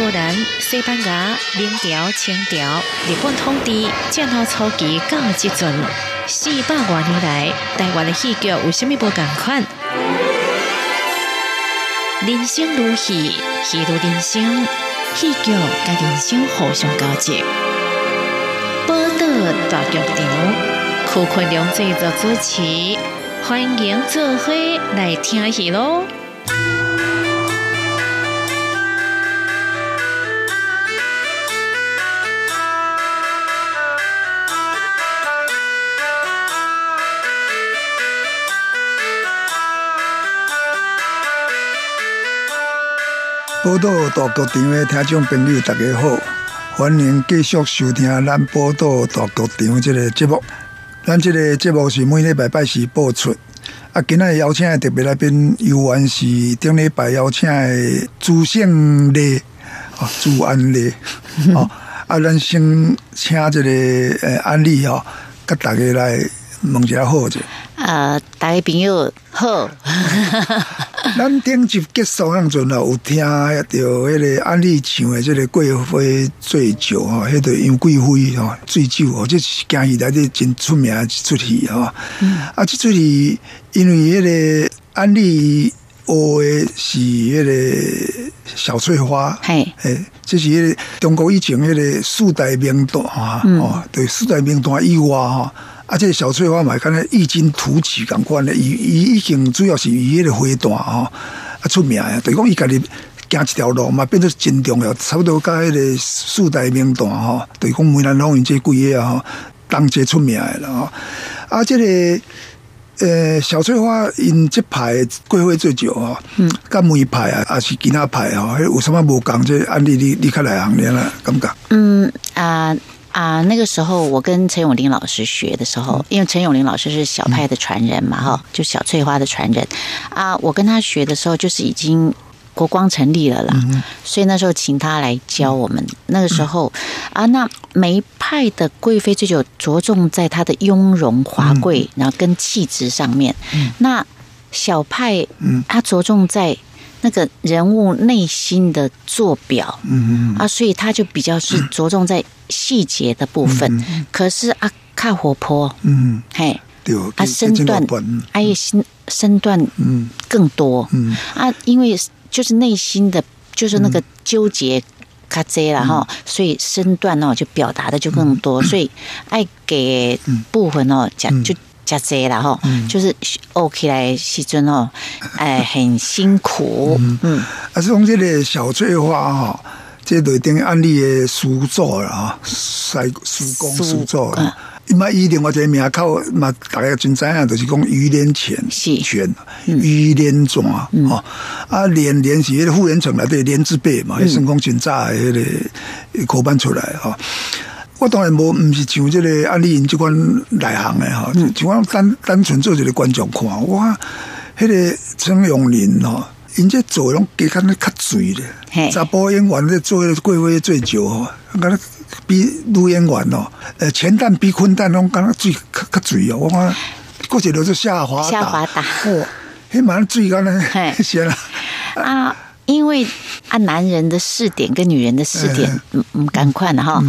荷兰、西班牙、明朝、清朝日本统治战后初期到即阵，四百多年来，台湾的戏剧有虾米无共款？人生如戏，戏如人生，戏剧甲人生互相交织。报道大剧场，柯坤良制作主持，欢迎做伙来听戏喽！报道大剧场的听众朋友，大家好，欢迎继续收听咱报道大剧场这个节目。咱这个节目是每礼拜拜四播出。啊，今日邀请的特别来宾，由原是顶礼拜邀请的朱胜丽，啊，朱安丽，哦，啊，咱先请这个呃安利哦，甲大家来问一下好者。呃，大家朋友好。咱顶集结束那阵啊，有听到迄个安利唱的这个贵妃醉酒吼，迄个杨贵妃吼醉酒哦，这是京戏内底真出名一出戏吼。啊，这出戏因为迄个安利学的是迄个小翠花，嘿，诶，这是迄个中国以前迄个四大名旦哈，哦，对，四大名旦以外哈。啊，这小翠花嘛，敢若异军突起咁款咧，伊伊已经主要是伊迄个花旦吼啊出名啊，等于讲伊家己行一条路嘛，变做真重要，差不多甲迄个四大名旦吼，等于讲梅兰芳因这几个啊，当这出名的啦吼。啊，这个呃小翠花因这派贵妃醉酒吼，嗯，甲梅派啊，也是其他派吼，有什么无共？这案例你你较来行咧啦，感觉？嗯啊。啊，那个时候我跟陈永林老师学的时候，因为陈永林老师是小派的传人嘛，哈，就小翠花的传人啊。我跟他学的时候，就是已经国光成立了啦，所以那时候请他来教我们。那个时候啊，那每一派的贵妃醉酒着重在她的雍容华贵，然后跟气质上面。那小派，嗯，他着重在。那个人物内心的坐表，嗯嗯啊，所以他就比较是着重在细节的部分。可是啊，看活泼，嗯，嘿，对，啊，身段，哎，身身段，嗯，更多，嗯。啊，因为就是内心的，就是那个纠结，卡这了哈，所以身段哦就表达的就更多，所以爱给部分哦讲就。加这了哈，就是 OK 来时阵哦，哎，很辛苦。嗯，啊，从这个小翠花哈，这对等案例的书作了啊，塞书工书作。伊嘛，伊另外一个名靠嘛，大家真知影，就是讲于连泉泉，于连传哦，啊，连连是迄个傅连城来对连字辈嘛，算讲真早迄个科班出来吼。我当然无，毋是像即个安利因即款内行的吼，就我单单纯做一个观众看，我，迄个陈永林哦，因这做拢加较咧较水咧，查甫演员咧做贵妃醉酒哦，敢若比女演员哦，呃，前旦比坤旦拢敢若水较较水哦，我看过去都是夏华夏华达，哦，迄蛮水敢若，是啦，啊，因为啊，男人的试点跟女人的试点，嗯。嗯，赶快的哈。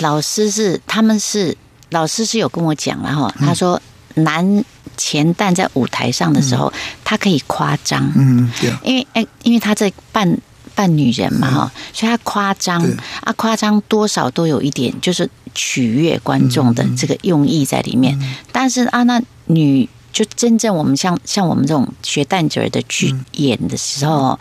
老师是，他们是老师是有跟我讲了哈，他说男前旦在舞台上的时候，他可以夸张，嗯，对，因为哎，因为他在扮扮女人嘛哈，所以他夸张啊，夸张多少都有一点就是取悦观众的这个用意在里面。但是啊，那女就真正我们像像我们这种学旦角的去演的时候。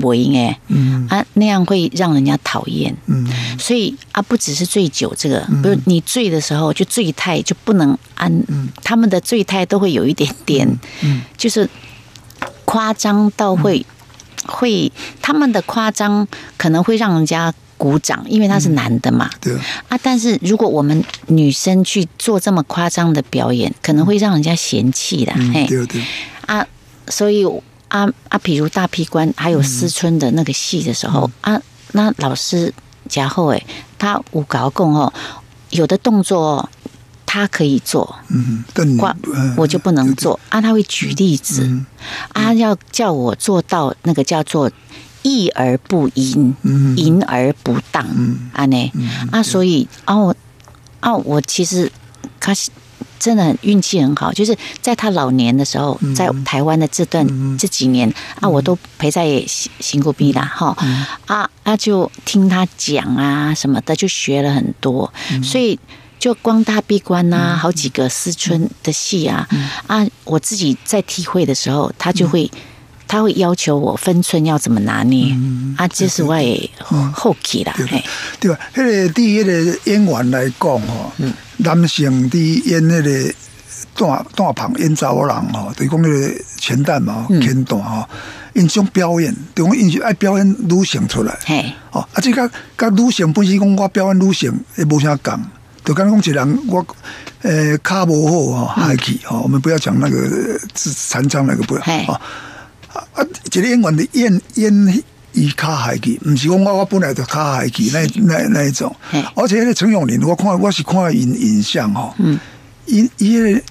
不应哎，嗯。啊，那样会让人家讨厌，嗯，所以啊，不只是醉酒这个，不是你醉的时候就醉态就不能安，嗯，他们的醉态都会有一点点，嗯，就是夸张到会会他们的夸张可能会让人家鼓掌，因为他是男的嘛，对。啊，但是如果我们女生去做这么夸张的表演，可能会让人家嫌弃的，嘿，对对。啊，所以。啊啊，比如大批官还有思春的那个戏的时候啊，那老师假后哎，他五搞共哦，有的动作他可以做，嗯，挂我就不能做啊。他会举例子啊，要叫我做到那个叫做义而不淫，嗯。淫而不当，啊呢啊，所以啊我啊我其实他真的很运气很好，就是在他老年的时候，在台湾的这段这几年啊，我都陪在行行过逼啦哈。啊啊，就听他讲啊什么的，就学了很多，所以。就光大闭关呐、好几个思春的戏啊，啊，我自己在体会的时候，他就会，他会要求我分寸要怎么拿捏，啊，这是我也后期啦，嘿，对。吧？迄个第一个演员来讲吼，男性伫演迄个大大旁演查某人吼，就是讲迄个前旦嘛，前段吼，因种表演，就讲因是爱表演女性出来。嘿，哦，啊，这甲甲女性本身讲我表演女性，也无啥共。就刚讲一人，我呃卡无好哦，还去哦，我们不要讲那个残障那个不要嘿哦。啊啊，一个演员的演演伊卡海去，毋是讲我我本来就卡海去那那那一种。而且那个陈永林，我看我是看影影像吼，嗯，伊伊个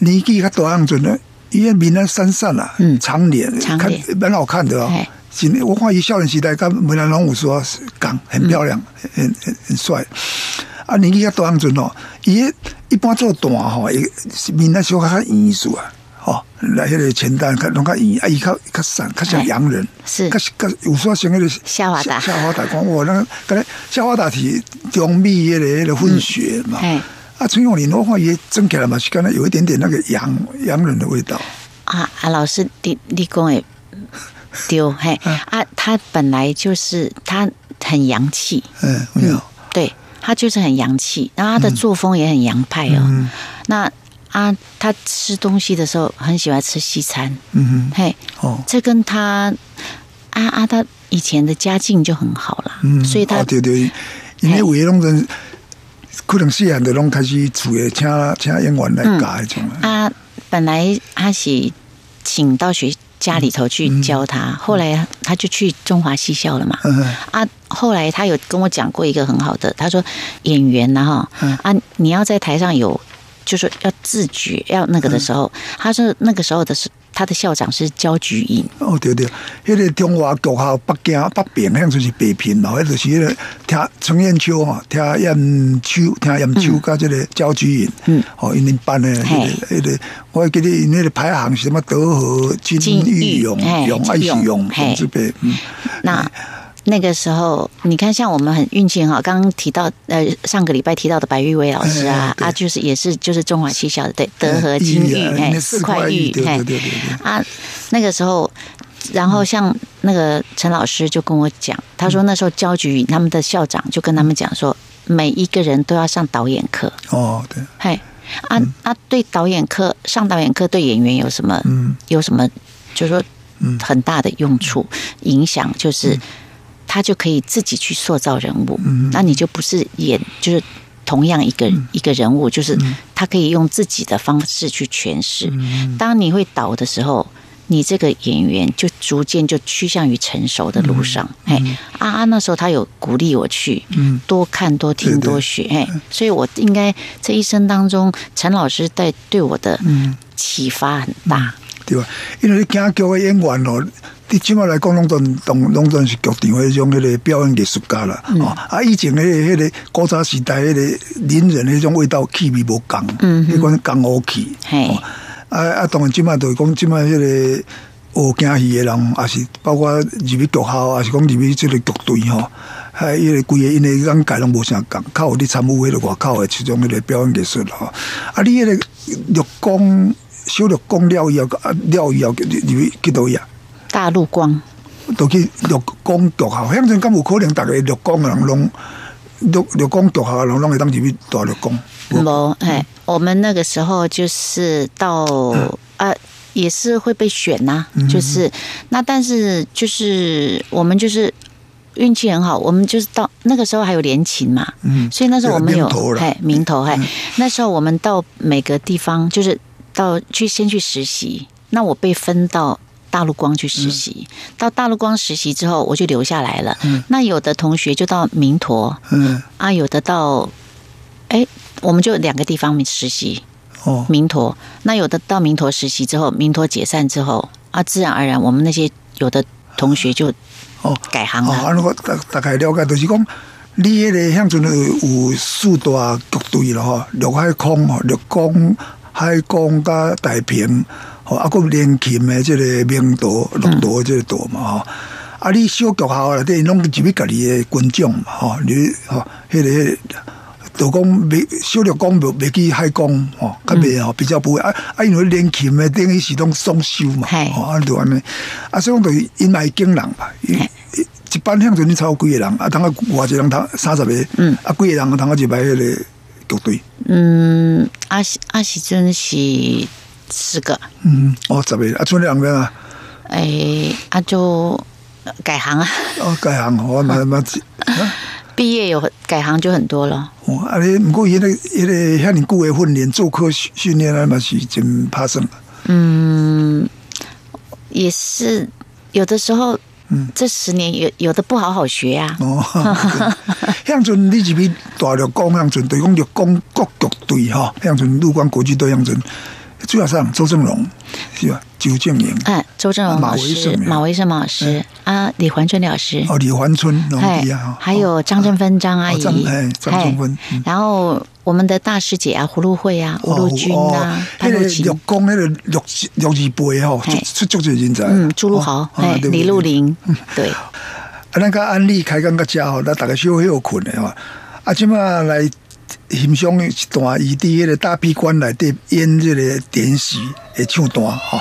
年纪较大样阵咧，伊个面啊闪闪啊，嗯。长脸，看长脸。蛮好看的哦。嘿。是我看伊少年时代跟梅兰龙武说讲很漂亮，很很很帅。啊，年纪较大样阵哦，伊个一般做大吼，伊面啊小较较严肃啊，吼，来迄个前单较拢较伊，啊伊较较散，较像洋人，是。较较有说像迄个夏华达夏华达讲我那个，刚才夏华达是中美迄个迄个混血嘛，嘿啊，陈永林的话也整起来嘛是刚才有一点点那个洋洋人的味道，啊啊，老师，你你讲诶丢嘿啊，他本来就是他很洋气，嗯，没有，对他就是很洋气，然后他的作风也很洋派哦。嗯。那啊，他吃东西的时候很喜欢吃西餐，嗯哼。嘿，哦。这跟他啊啊，他以前的家境就很好了，嗯，所以他哦、对对，因为为拢真，可能细汉的拢开始煮诶，请请演员来教迄种啊。啊，本来他是请到学家里头去教他，后来他就去中华戏校了嘛。嗯啊，后来他有跟我讲过一个很好的，他说演员呐、哈嗯。啊，你要在台上有，就是要自觉要那个的时候，他说那个时候的是他的校长是焦菊英，哦对对，迄、个中华国校北京北平，迄就是北平咯，迄就是迄个听陈彦秋吼，听燕秋，听燕秋，甲即个焦菊英，嗯，哦，因恁班的，迄、嘿个迄、个，我记得因迄个排行是什么德和、金金玉玉勇、嘿勇爱是勇勇，嘿。勇之辈，嗯，那。那个时候，你看，像我们很运气很好，刚刚提到，呃，上个礼拜提到的白玉薇老师啊哎，啊，就是也是就是中华七校的，对，德和金玉，哎，四块玉，对哎。对对对对，啊，那个时候，然后像那个陈老师就跟我讲，他说那时候焦菊他们的校长就跟他们讲说，每一个人都要上导演课，哦对，嘿，啊啊，对导演课上导演课对演员有什么嗯。有什么，就是说嗯。很大的用处影响，就是他就可以自己去塑造人物，嗯那你就不是演就是。同样一个一个人物，就是嗯他可以用自己的方式去诠释。当你会导的时候，你这个演员就逐渐就趋向于成熟的路上。哎、啊啊，那时候他有鼓励我去嗯多看、多听、多学。哎，所以我应该这一生当中，陈老师在对我的嗯启发很大。对吧？因为京剧的演员哦，你即摆来讲，拢总拢拢总是剧场迄种迄个表演艺术家啦。哦，啊，以前迄、个迄、个古早时代迄个邻人迄种味道气味无共，嗯迄款江湖气。嘿哦，啊啊，当然即摆就是讲，即摆迄个学京戏的人，也是包括入去剧校，也是讲入去即个剧队吼。还迄个规个因为讲界拢无啥共，靠有你参与迄个外口的其中迄个表演艺术咯。啊，你迄个绿光小绿光了以后，啊了以后入去去倒呀，大陆光，都去绿光剧校。乡阵敢有可能，逐个绿光的人拢绿绿光剧校的人拢会当入去大绿光。不，哎，我们那个时候就是到啊。也是会被选呐、就是那，但是就是我们就是运气很好，我们就是到那个时候还有联勤嘛，嗯所以那时候我们有对名头哎名头哎，那时候我们到每个地方就是到去先去实习，那我被分到。大陆光去实习，到大陆光实习之后，我就留下来了。那有的同学就到明陀。嗯，啊，有的到，哎，我们就两个地方实习，哦，明陀。那有的到明陀实习之后，明陀解散之后啊，自然而然我们那些有的同学就哦，哦，改行啊，安尼我大大概了解，就是讲你迄个向阵有四大局队咯吼，陆海空吼，陆空、海空甲太平，吼，啊，佮练琴的即个名道、陆道即个道嘛吼。啊，你小局校内底拢入去家己的军种嘛吼，你吼，迄个。就讲未小陆讲未未去海工吼，较未吼比较不会。啊啊，因为练琴的等于是拢双休嘛，嘿。吼啊，就安尼。啊，所以讲就因来惊人吧，一一一班向阵你超过几个人啊，当个偌一个人通三十个，嗯。啊，几个人通个一摆迄个局队，嗯，啊时啊时阵是四个，嗯，哦，十个。啊，剩两个啊，诶，啊就改行啊，哦，改行哦，嘛嘛，啊？毕业有改行就很多了。哦，啊，你不过迄个迄个遐尼久的训练，做科训训练啊，嘛是真怕生。嗯，也是有的时候，嗯。这十年有有的不好好学啊。哦，向阵你入去大陆讲向阵，就是讲陆讲国局队吼，向阵陆关国际队向阵，主要上周正荣是吧？周正营，哎，周正荣老师马维胜老师啊，李环春老师，哦，李环春农哎还有张正芬张阿姨。哎，张正芬然后我们的大师姐啊，葫芦慧啊，吴陆军啊，潘迄个露琴陆，讲迄个陆陆二辈吼，嘿出出足侪人才。嗯，朱露豪哦，哎，李露玲，对，啊，咱甲安利开讲个家吼，那大家小休困的吼。啊，即马来欣赏一段伊伫迄个大闭关内底演即个电视诶唱段吼。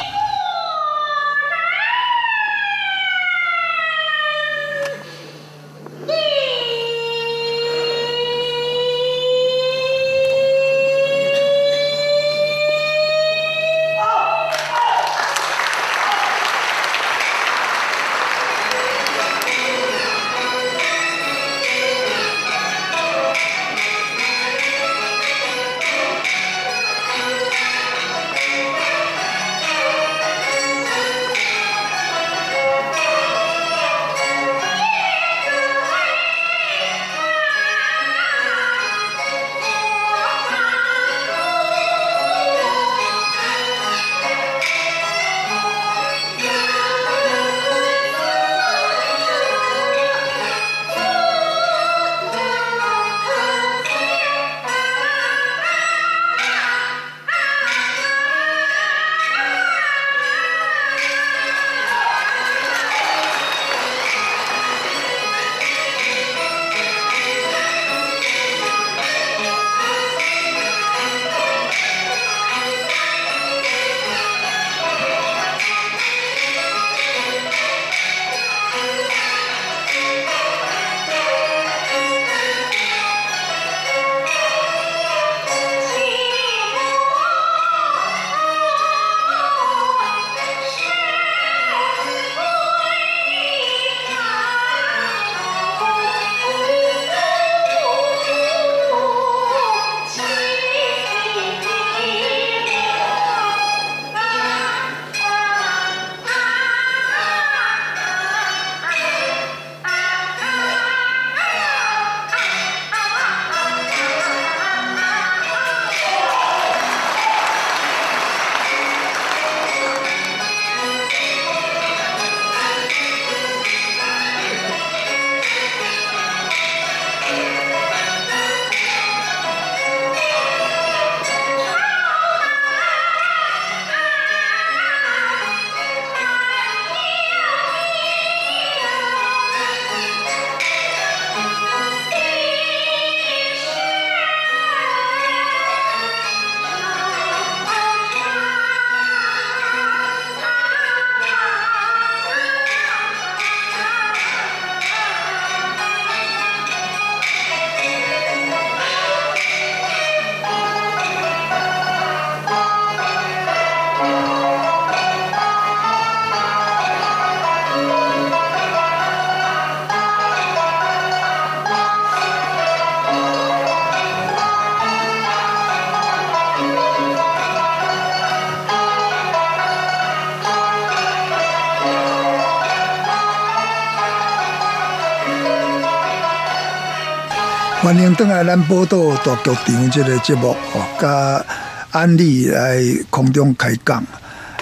欢迎登来咱报道大剧场这个节目哦，甲安利来空中开讲。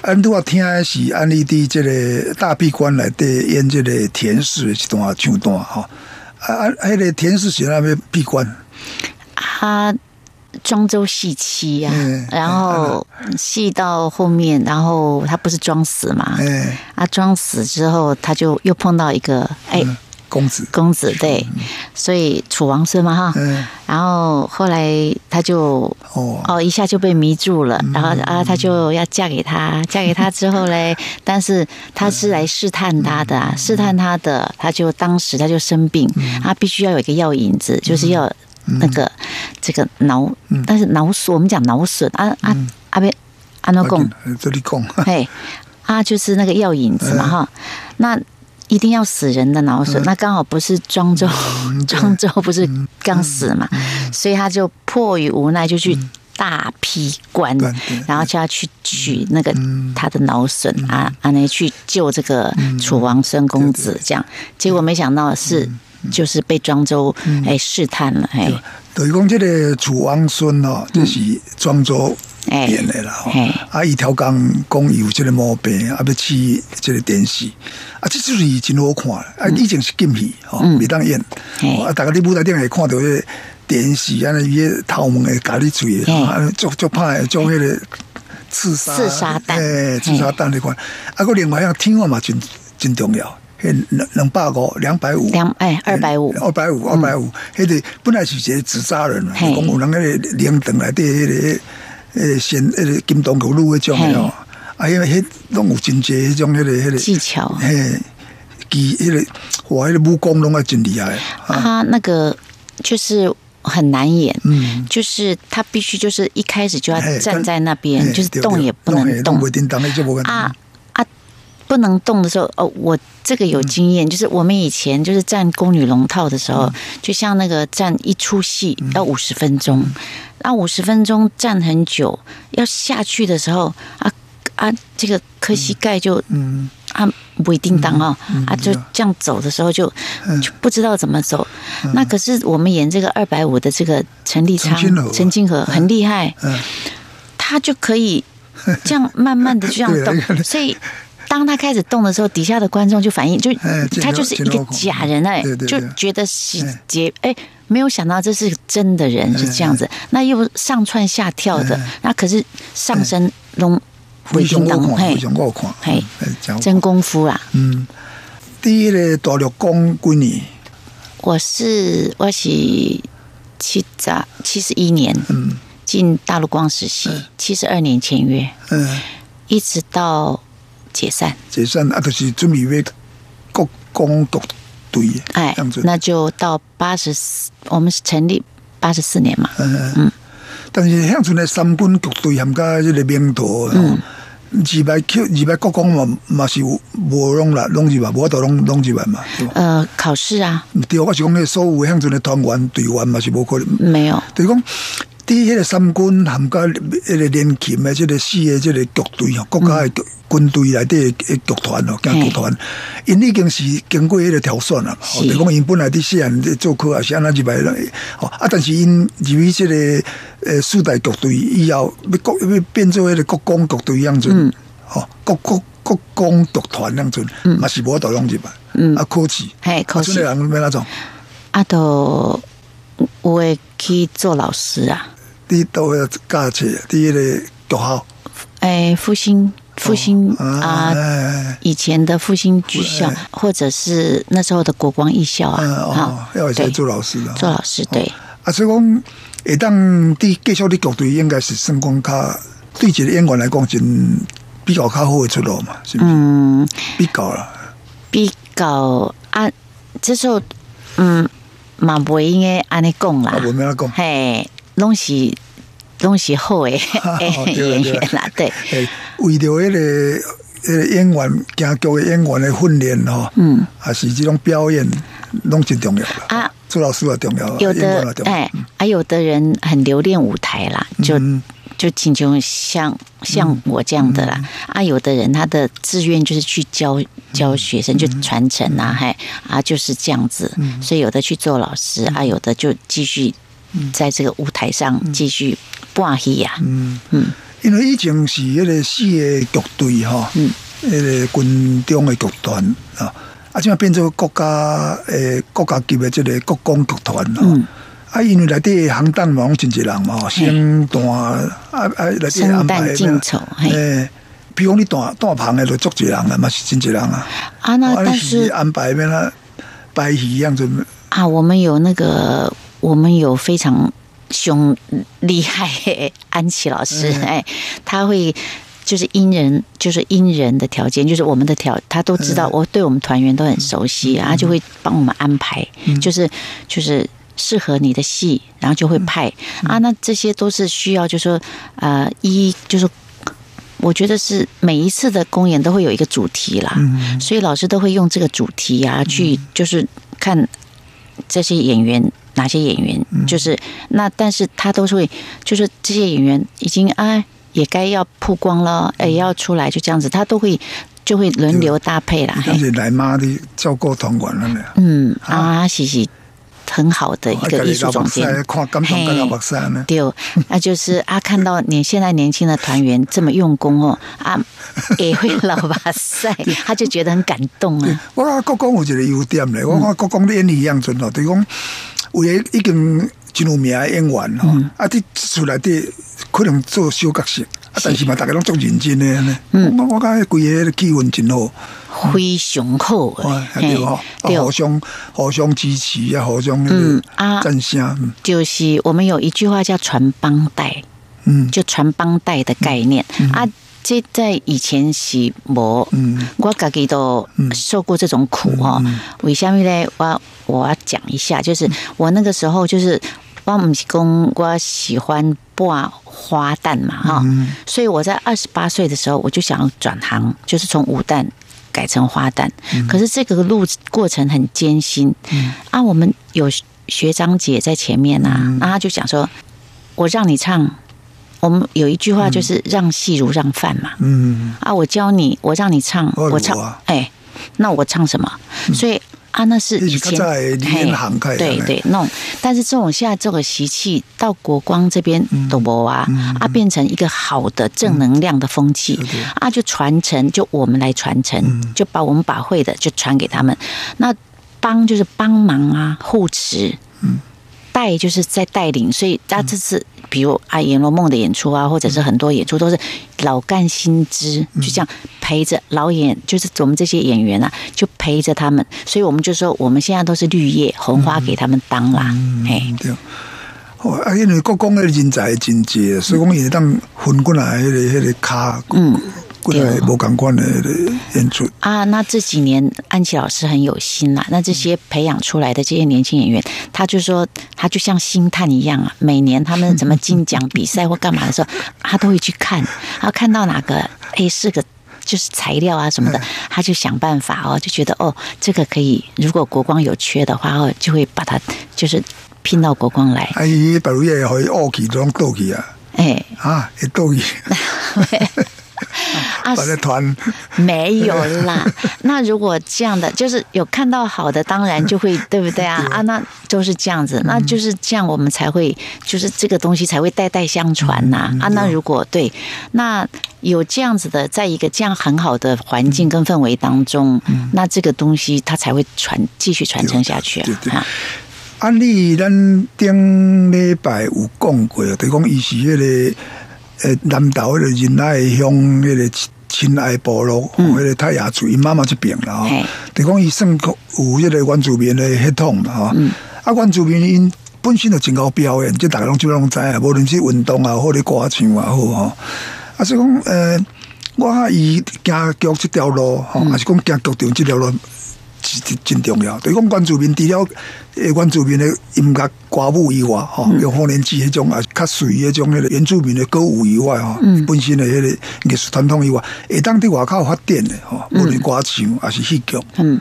安拄啊听的是安利伫这个大闭关内底演这个田氏一段唱段吼，啊啊，迄个田氏是那边闭关，他庄周戏妻呀、嗯然后戏到后面，然后他不是装死嘛？哎，啊，装死之后，他就又碰到一个哎、嗯公子，公子，对，所以楚王孙嘛哈。嗯，然后后来他就哦，哦一下就被迷住了，然后啊他就要嫁给他，嫁给他之后嘞，但是他是来试探他的、啊，试探他的，他就当时他就生病，他必须要有一个药引子，就是要那个这个脑，但是脑损，我们讲脑损啊啊啊别安诺贡，这里贡，嘿啊就是那个药引子嘛哈，那。一定要死人的脑损，那刚好不是庄周，庄周不是刚死嘛，所以他就迫于无奈就去大批关关对，然后就要去取那个他的脑损啊啊，那去救这个楚王孙公子，这样，结果没想到是就是被庄周哎试探了，哎。等于讲这个楚王孙哦，就是庄周哎演的啦，吼。啊，伊条讲伊有这个毛病，啊，要去这个电视，啊，这出戏真好看，啊，以前是禁戏，吼，袂当演，啊，大家伫舞台顶会看到迄个电视，安尼伊个头毛会夹你嘴，嘿。啊，足足歹，种迄个刺杀刺杀弹。诶，刺杀弹那款，啊，个另外一样听话嘛，真真重要。迄两两百五、两百五、两哎二百五，二百五，二百五，迄个本来是一个纸扎人讲有人迄个铃铛内底迄个迄个先迄个金铜葫芦迄种的哦，啊，因为迄拢有真济迄种迄个迄个技巧。嘿，技迄个哇，迄个武功拢啊真厉害。啊，他那个就是很难演，嗯，就是他必须就是一开始就要站在那边，就是动也不能动啊啊，不能动的时候，哦，我这个有经验，就是我们以前就是站宫女龙套的时候，就像那个站一出戏要五十分钟，那五十分钟站很久，要下去的时候啊啊，这个磕膝盖就嗯，啊不一定当哦，啊就这样走的时候就就不知道怎么走。那可是我们演这个二百五的这个陈立昌陈金河、很厉害，嗯。他就可以这样慢慢的这样 动，个所以。当他开始动的时候，底下的观众就反应，就他就是一个假人哎就觉得是哎。结哎，没有想到这是真的人是这样子，那又上蹿下跳的，那可是上身拢回非常叮当好看，嘿嘿嗯，真功夫啊！嗯，第一个大陆讲几年，我是我是七十七十一年嗯。进大陆光实习，七十二年签约，嗯，一直到解散，解散啊，就是准备要国光国队的，哎那就到八十四，我们是成立八十四年嘛，嗯嗯，但是乡村的三军局队含甲这个名头，嗯，二百 Q 二百国公嘛嘛是有无拢啦，拢入嘛，无法度拢拢入来嘛，呃，考试啊。对，我是讲迄所有乡村的团员队员嘛是无可能，没有，就是讲。伫迄个三军含甲迄个连勤的即个四个即个局队吼，国家的局军队内底的局团吼，行局团，因已经是经过迄个挑选啦。吼，是。就讲因本来伫细汉咧做科也，是安那入来啦，吼啊，但是因入去即个呃四大局队以后，要国要变做迄个国光局队样阵，吼，国国国光局团样阵，嘛是无法度拢入来，啊，可惜，嘿，考啊，这个试人要哪种？啊都我会去做老师啊，伫倒个教册，伫迄个局校。哎，复兴复兴哦啊。哎以前的复兴剧校哎，或者是那时候的国光艺校啊，嗯哦好，要会对使做老师的，做老师，对，啊，所以讲会当伫继续伫局队，应该是算讲较对一个演员来讲，真比较较好的出路嘛，是不是？嗯，比较啦，比较啊，这时候嗯，嘛不应该安尼讲啦啊，，无咩讲。嘿，拢是拢是好的 哦 对演员 啦，对，诶，为着迄个演员，京剧的演员的训练吼，嗯，还是这种表演，拢真重要啦。啊，做老师也重要，有的。哎，啊，有的人很留恋舞台啦，就嗯。就请求像像我这样的啦，啊，有的人他的志愿就是去教教学生，就传承啊，还啊，就是这样子，所以有的去做老师啊，有的就继续在这个舞台上继续挂戏呀，嗯。嗯，因为以前是迄个四个剧队吼，嗯，迄个军中的剧团啊，啊，即嘛变做国家诶国家级的即个国光剧团嗯。啊，因为内底行当嘛，真济人嘛，生旦啊啊，内底安排诶，比如你大大棚的都足济人啊，嘛是真济人啊。啊，那但是安排变啦，摆戏样子。啊，我们有那个，我们有非常凶厉害安琪老师，哎，他会就是因人，就是因人的条件，就是我们的条，他都知道，我对我们团员都很熟悉，他就会帮我们安排，就是就是。适合你的戏，然后就会派。啊。那这些都是需要，就说呃，一就是我觉得是每一次的公演都会有一个主题啦，所以老师都会用这个主题啊去，就是看这些演员哪些演员，就是那，但是他都是会，就是这些演员已经啊也该要曝光了，也要出来，就这样子，他都会就会轮流搭配啦。而且来妈的照顾团管了呢。嗯啊，谢谢。很好的一个艺术总监，对，那就是啊，看到你现在年轻的团员这么用功哦，啊，也会老把赛，他就觉得很感动啊。我讲国光有一个优点咧，我讲国光的演艺样准哦，等于讲有诶已经真有名的演员吼，啊，你出来的可能做小角色，啊，但是嘛，大家拢做认真的呢。嗯，我我讲规个气氛真好。非常好，对对，互相互相支持啊，互相嗯啊，赞声。就是我们有一句话叫“传帮带”，嗯，就传帮带的概念啊。这在以前是无，嗯，我自己都受过这种苦哈。为什么呢？我我要讲一下，就是我那个时候就是我们公，我喜欢挂花旦嘛哈，所以我在二十八岁的时候，我就想要转行，就是从武旦。改成花旦，可是这个路过程很艰辛啊！我们有学长姐在前面呐，那他就讲说：“我让你唱，我们有一句话就是‘让戏如让饭’嘛。”嗯。啊，我教你，我让你唱，我唱，哎，那我唱什么？所以。啊，那是以前对对弄，但是这种现在这个习气到国光这边都无啊，啊变成一个好的正能量的风气啊，就传承，就我们来传承，就把我们把会的就传给他们。那帮就是帮忙啊，护持，带就是在带领，所以他这次。比如啊，《阎罗梦》的演出啊，或者是很多演出都是老干新知，就这样陪着老演，就是我们这些演员啊，就陪着他们。所以我们就说，我们现在都是绿叶红花给他们当啦。哎，对。哦，啊，因为国公的人才真济，所以讲也当分过来，迄个迄个卡。嗯。对，无感官的演出啊。那这几年安琪老师很有心啦。那这些培养出来的这些年轻演员，他就说他就像星探一样啊。每年他们怎么金奖比赛或干嘛的时候，他都会去看。他看到哪个哎是个就是材料啊什么的，他就想办法哦，就觉得哦这个可以。如果国光有缺的话哦，就会把它就是拼到国光来。哎，比如也可以啊。哎啊，一 斗气。啊，团没有啦。那如果这样的，就是有看到好的，当然就会对不对啊？啊，那都是这样子，那就是这样，我们才会就是这个东西才会代代相传呐。啊，那如果对，那有这样子的，在一个这样很好的环境跟氛围当中，那这个东西它才会传继续传承下去啊。安利咱顶礼拜有讲过，就讲伊是迄个。诶，南岛迄个仁爱乡迄个亲爱部落，迄个太阳厝，因妈妈这边啦吼。等讲伊算有迄个原住民的血统嘛吼。啊，原住民因本身就真够表演，即大家拢基本拢知啊。无论是运动啊，或者歌唱也好吼。啊，所以讲诶，我伊行剧这条路吼，还是讲行剧场这条路。真真重要，对讲原住民除了诶原住民的音乐歌舞以外，吼，有可能是迄种啊较随迄种迄个原住民的歌舞以外，吼，本身的迄个艺术传统以外，会当伫外口发展的，吼，无论歌唱还是戏剧，嗯，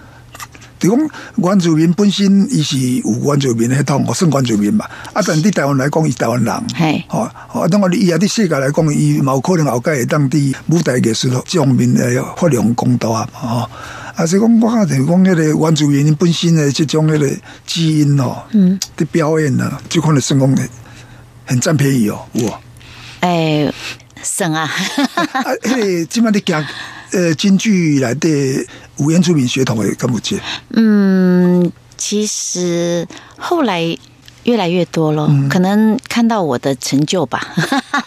就讲原住民本身伊是有原住民的迄统，我算原住民嘛，啊，但伫台湾来讲，伊台湾人，系，吼，啊，当我伊啊伫世界来讲，伊有可能后盖会当伫舞台艺术上面诶发扬光大啊，吼。啊，是讲我讲就是讲迄个原住民本身的即种迄个基因哦，嗯，的表演呢，就可能成功很占便宜哦，哇！哎，省啊，啊，迄个即摆你讲呃，京剧来的有原住民血统的敢有这？嗯，其实后来越来越多了，可能看到我的成就吧。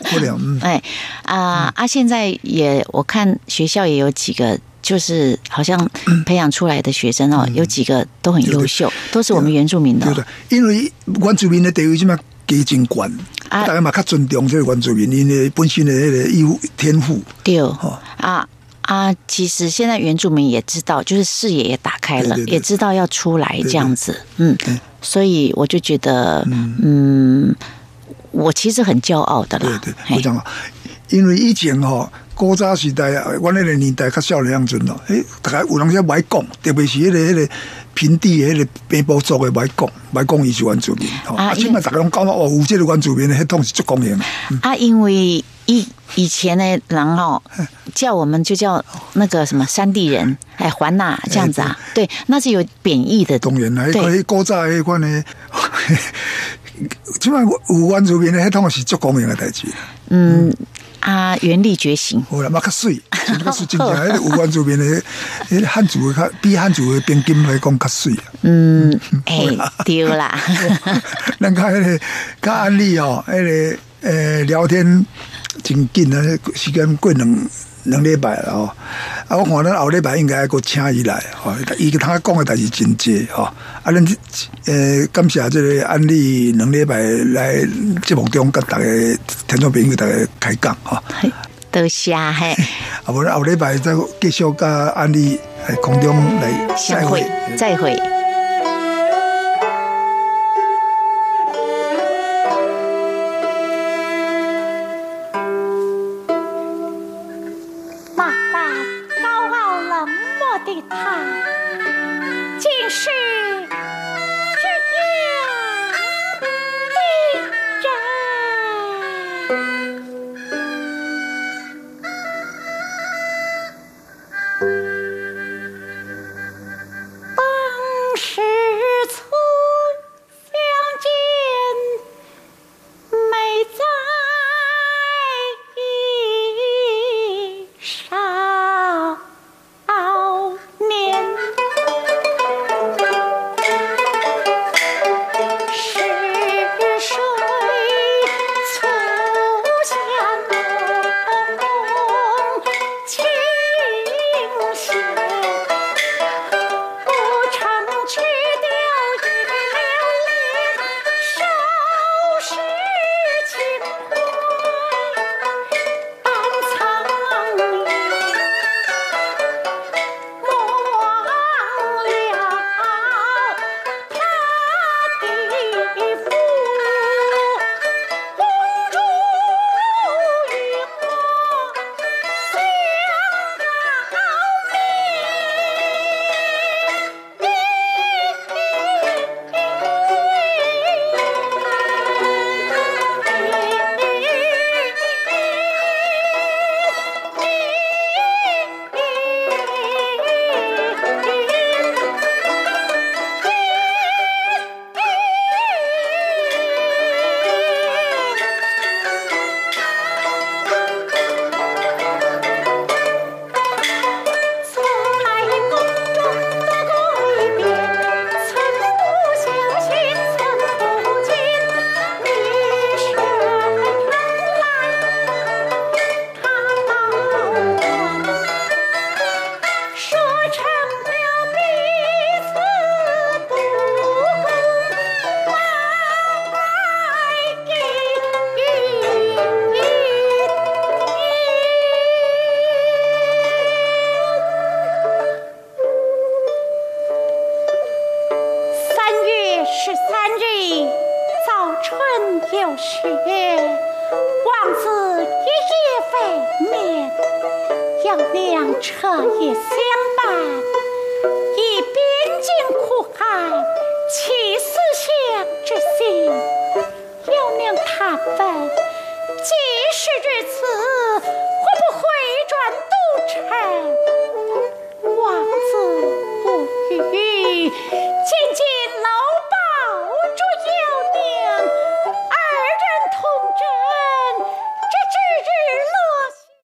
不了，嗯，哎啊啊！现在也我看学校也有几个，就是好像培养出来的学生哦，有几个都很优秀，都是我们原住民的哦。对的，因为原住民的地位即摆加真悬，啊大家嘛较尊重这个原住民，因为本身的那个义务天赋。对哦啊啊！其实现在原住民也知道，就是视野也打开了，对对对也知道要出来这样子。嗯对，所以我就觉得，嗯，我其实很骄傲的啦。对对，嘿我讲啊，因为以前吼、古早时代啊，阮那个年代较少年样阵咯，诶，大概有人在歹讲，特别是迄、个迄、个平地的迄个平埔族的歹讲，歹讲伊是原住民吼。啊，即嘛大家拢讲哦，有即个原住民的迄统是足公平的。嗯啊，因为以以前的人哦，叫我们就叫那个什么山地人，哎，环呐这样子啊，对，那是有贬义的。当然啦，迄对个古早迄款的，即摆有原住民的血统是足公平的代志。嗯啊，原力觉醒。好啦，嘛较水，真较水，真正迄个有原住民的，迄个汉族的较比汉族的边境来讲较水啊。嗯，哎，丢啦，咱看迄个甲安利哦，迄个诶聊天真紧啊，时间过两两礼拜了哦。啊，我看咱后礼拜应该还阁请伊来哦，伊他讲的代志真济哦。啊，咱诶感谢这个安利两礼拜来节目中甲大家听众朋友大家开讲哦。多谢嘿，啊，无咱后礼拜再继续甲安利来空中来相会，再会。的